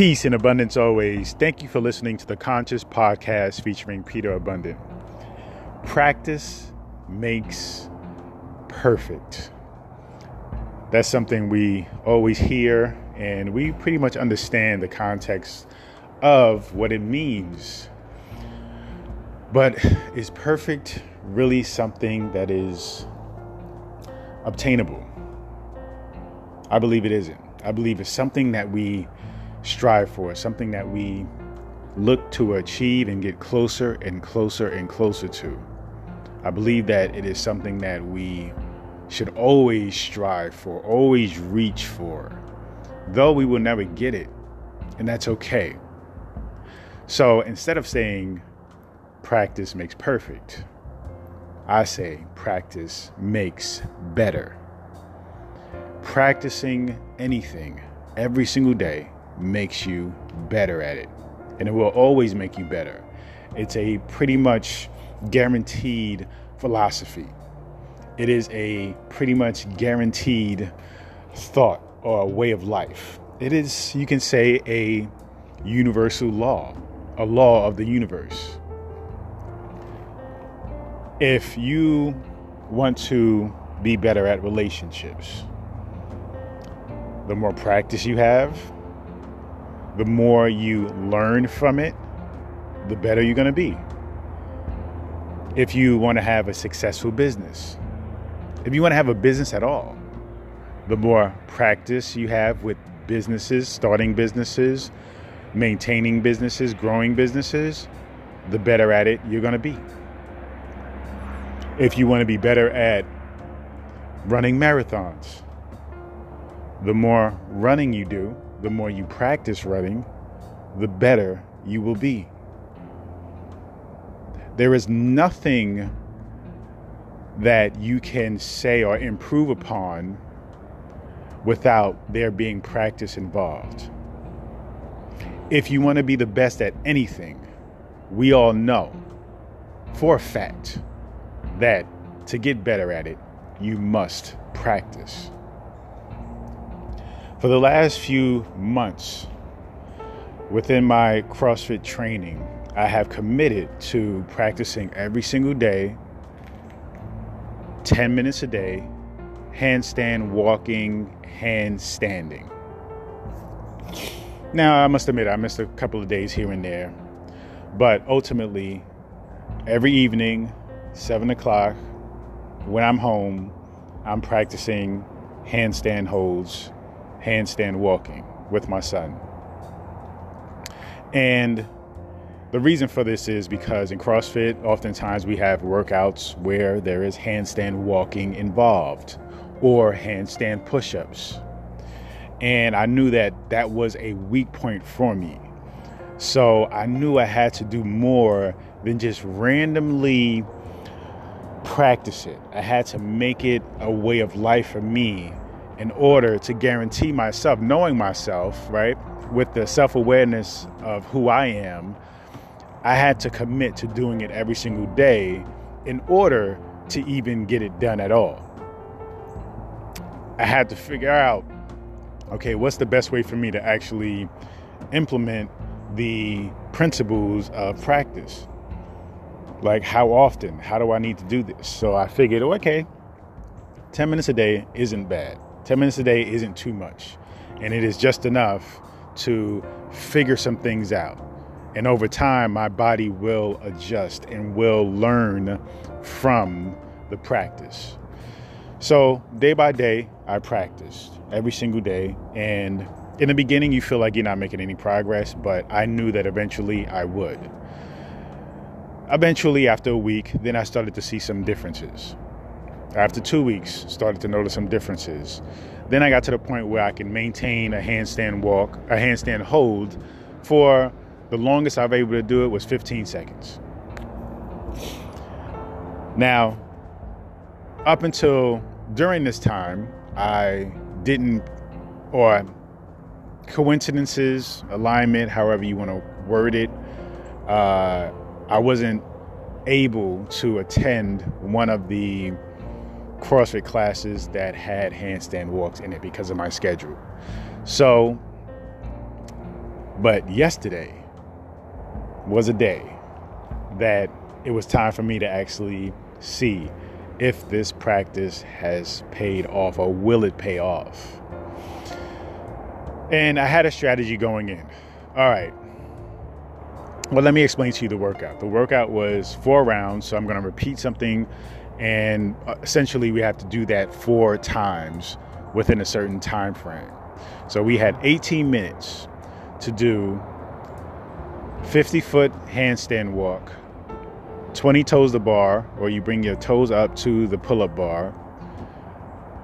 Peace and abundance always. Thank you for listening to the Conscious Podcast featuring Peter Abundant. Practice makes perfect. That's something we always hear, and we pretty much understand the context of what it means. But is perfect really something that is obtainable? I believe it isn't. I believe it's something that we strive for, something that we look to achieve and get closer and closer and closer to. I believe that it is something that we should always strive for, always reach for, though we will never get it, and that's okay. So instead of saying practice makes perfect, I say practice makes better. Practicing anything every single day makes you better at it. And it will always make you better. It's a pretty much guaranteed philosophy. It is a pretty much guaranteed thought or a way of life. It is, you can say, a universal law, a law of the universe. If you want to be better at relationships, the more practice you have, the more you learn from it, the better you're going to be. If you want to have a successful business, if you want to have a business at all, the more practice you have with businesses, starting businesses, maintaining businesses, growing businesses, the better at it you're going to be. If you want to be better at running marathons, the more running you do, the more you practice running, the better you will be. There is nothing that you can say or improve upon without there being practice involved. If you want to be the best at anything, we all know for a fact that to get better at it, you must practice. For the last few months within my CrossFit training, I have committed to practicing every single day, 10 minutes a day, handstand walking, handstanding. Now, I must admit, I missed a couple of days here and there, but ultimately, every evening, 7 o'clock, when I'm home, I'm practicing handstand holds handstand walking with my son. And the reason for this is because in CrossFit, oftentimes we have workouts where there is handstand walking involved or handstand push ups. And I knew that that was a weak point for me. So I knew I had to do more than just randomly practice it. I had to make it a way of life for me in order to guarantee myself, knowing myself, right, with the self awareness of who I am, I had to commit to doing it every single day in order to even get it done at all. I had to figure out okay, what's the best way for me to actually implement the principles of practice? Like, how often? How do I need to do this? So I figured, okay, 10 minutes a day isn't bad. 10 minutes a day isn't too much, and it is just enough to figure some things out. And over time, my body will adjust and will learn from the practice. So, day by day, I practiced every single day. And in the beginning, you feel like you're not making any progress, but I knew that eventually I would. Eventually, after a week, then I started to see some differences. After two weeks, started to notice some differences. Then I got to the point where I can maintain a handstand walk, a handstand hold for the longest I've able to do it was 15 seconds. Now, up until during this time, I didn't, or coincidences, alignment, however you want to word it, uh, I wasn't able to attend one of the CrossFit classes that had handstand walks in it because of my schedule. So But yesterday was a day that it was time for me to actually see if this practice has paid off or will it pay off. And I had a strategy going in. All right. Well, let me explain to you the workout. The workout was four rounds, so I'm going to repeat something, and uh, essentially we have to do that four times within a certain time frame. So we had 18 minutes to do 50 foot handstand walk, 20 toes to bar, or you bring your toes up to the pull up bar,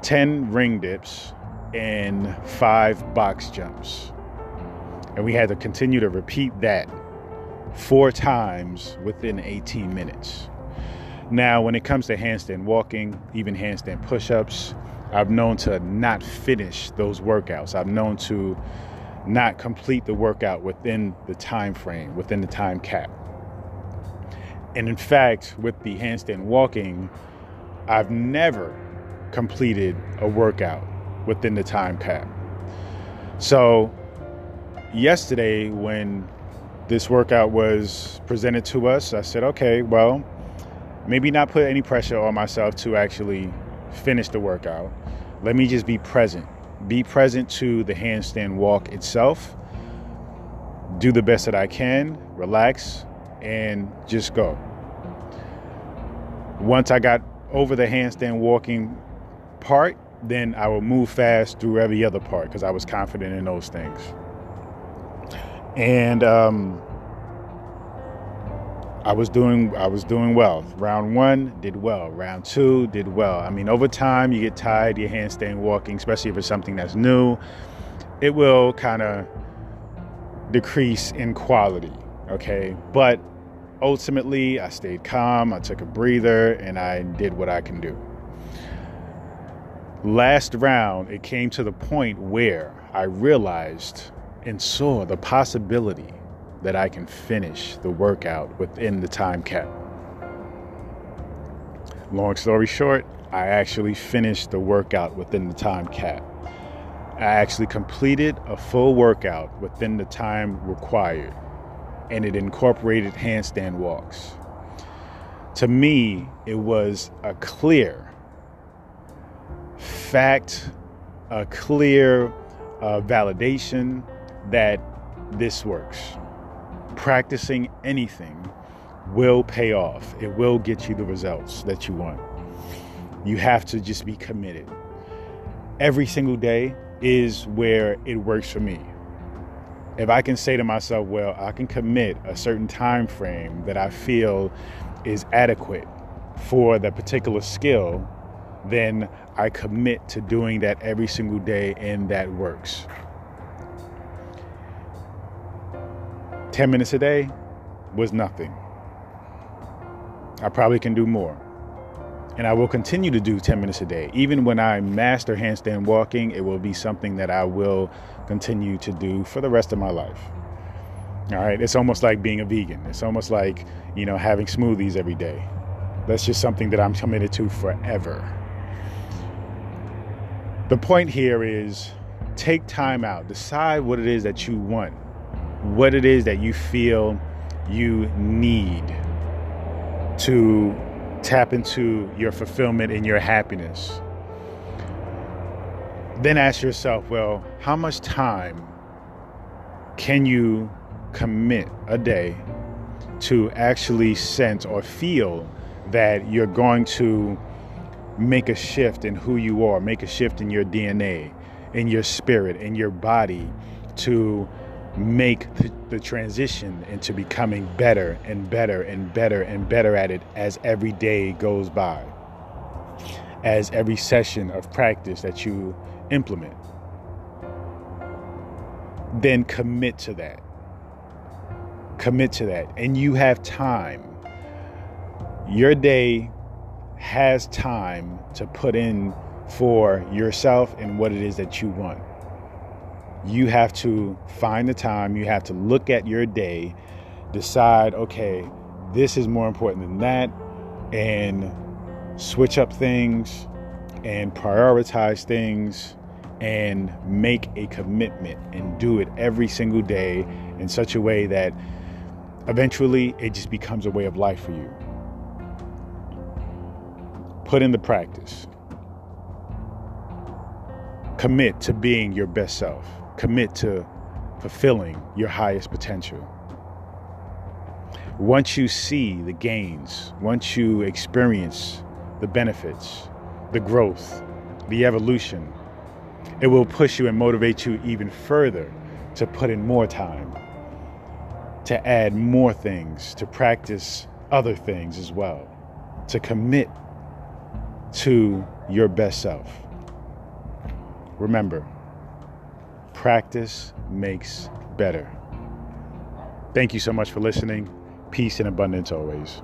10 ring dips, and five box jumps. And we had to continue to repeat that four times within 18 minutes. Now, when it comes to handstand walking, even handstand push ups, I've known to not finish those workouts. I've known to not complete the workout within the time frame, within the time cap. And in fact, with the handstand walking, I've never completed a workout within the time cap. So, yesterday, when this workout was presented to us, I said, okay, well, maybe not put any pressure on myself to actually finish the workout. Let me just be present. Be present to the handstand walk itself. Do the best that I can, relax, and just go. Once I got over the handstand walking part, then I will move fast through every other part because I was confident in those things. And um, I was doing I was doing well. Round one did well. Round two did well. I mean, over time you get tired, your handstand walking, especially if it's something that's new, it will kind of decrease in quality. Okay, but ultimately I stayed calm. I took a breather and I did what I can do. Last round, it came to the point where I realized and saw the possibility that I can finish the workout within the time cap. Long story short, I actually finished the workout within the time cap. I actually completed a full workout within the time required, and it incorporated handstand walks. To me, it was a clear fact, a clear uh, validation that this works practicing anything will pay off. It will get you the results that you want. You have to just be committed. Every single day is where it works for me. If I can say to myself, well, I can commit a certain time frame that I feel is adequate for that particular skill, then I commit to doing that every single day and that works. 10 minutes a day was nothing. I probably can do more. And I will continue to do 10 minutes a day. Even when I master handstand walking, it will be something that I will continue to do for the rest of my life. All right. It's almost like being a vegan. It's almost like, you know, having smoothies every day. That's just something that I'm committed to forever. The point here is take time out, decide what it is that you want what it is that you feel you need to tap into your fulfillment and your happiness. Then ask yourself, well, how much time can you commit a day to actually sense or feel that you're going to make a shift in who you are, make a shift in your DNA, in your spirit, in your body to make the, the, transition into becoming better and better and better and better at it as every day goes by, as every session of practice that you implement. Then commit to that. Commit to that. And you have time. Your day has time to put in for yourself and what it is that you want you have to find the time, you have to look at your day, decide, okay, this is more important than that, and switch up things and prioritize things and make a commitment and do it every single day in such a way that eventually it just becomes a way of life for you. Put in the practice. Commit to being your best self. Commit to fulfilling your highest potential. Once you see the gains, once you experience the benefits, the growth, the evolution, it will push you and motivate you even further to put in more time, to add more things, to practice other things as well, to commit to your best self. Remember, practice makes better. Thank you so much for listening. Peace and abundance always.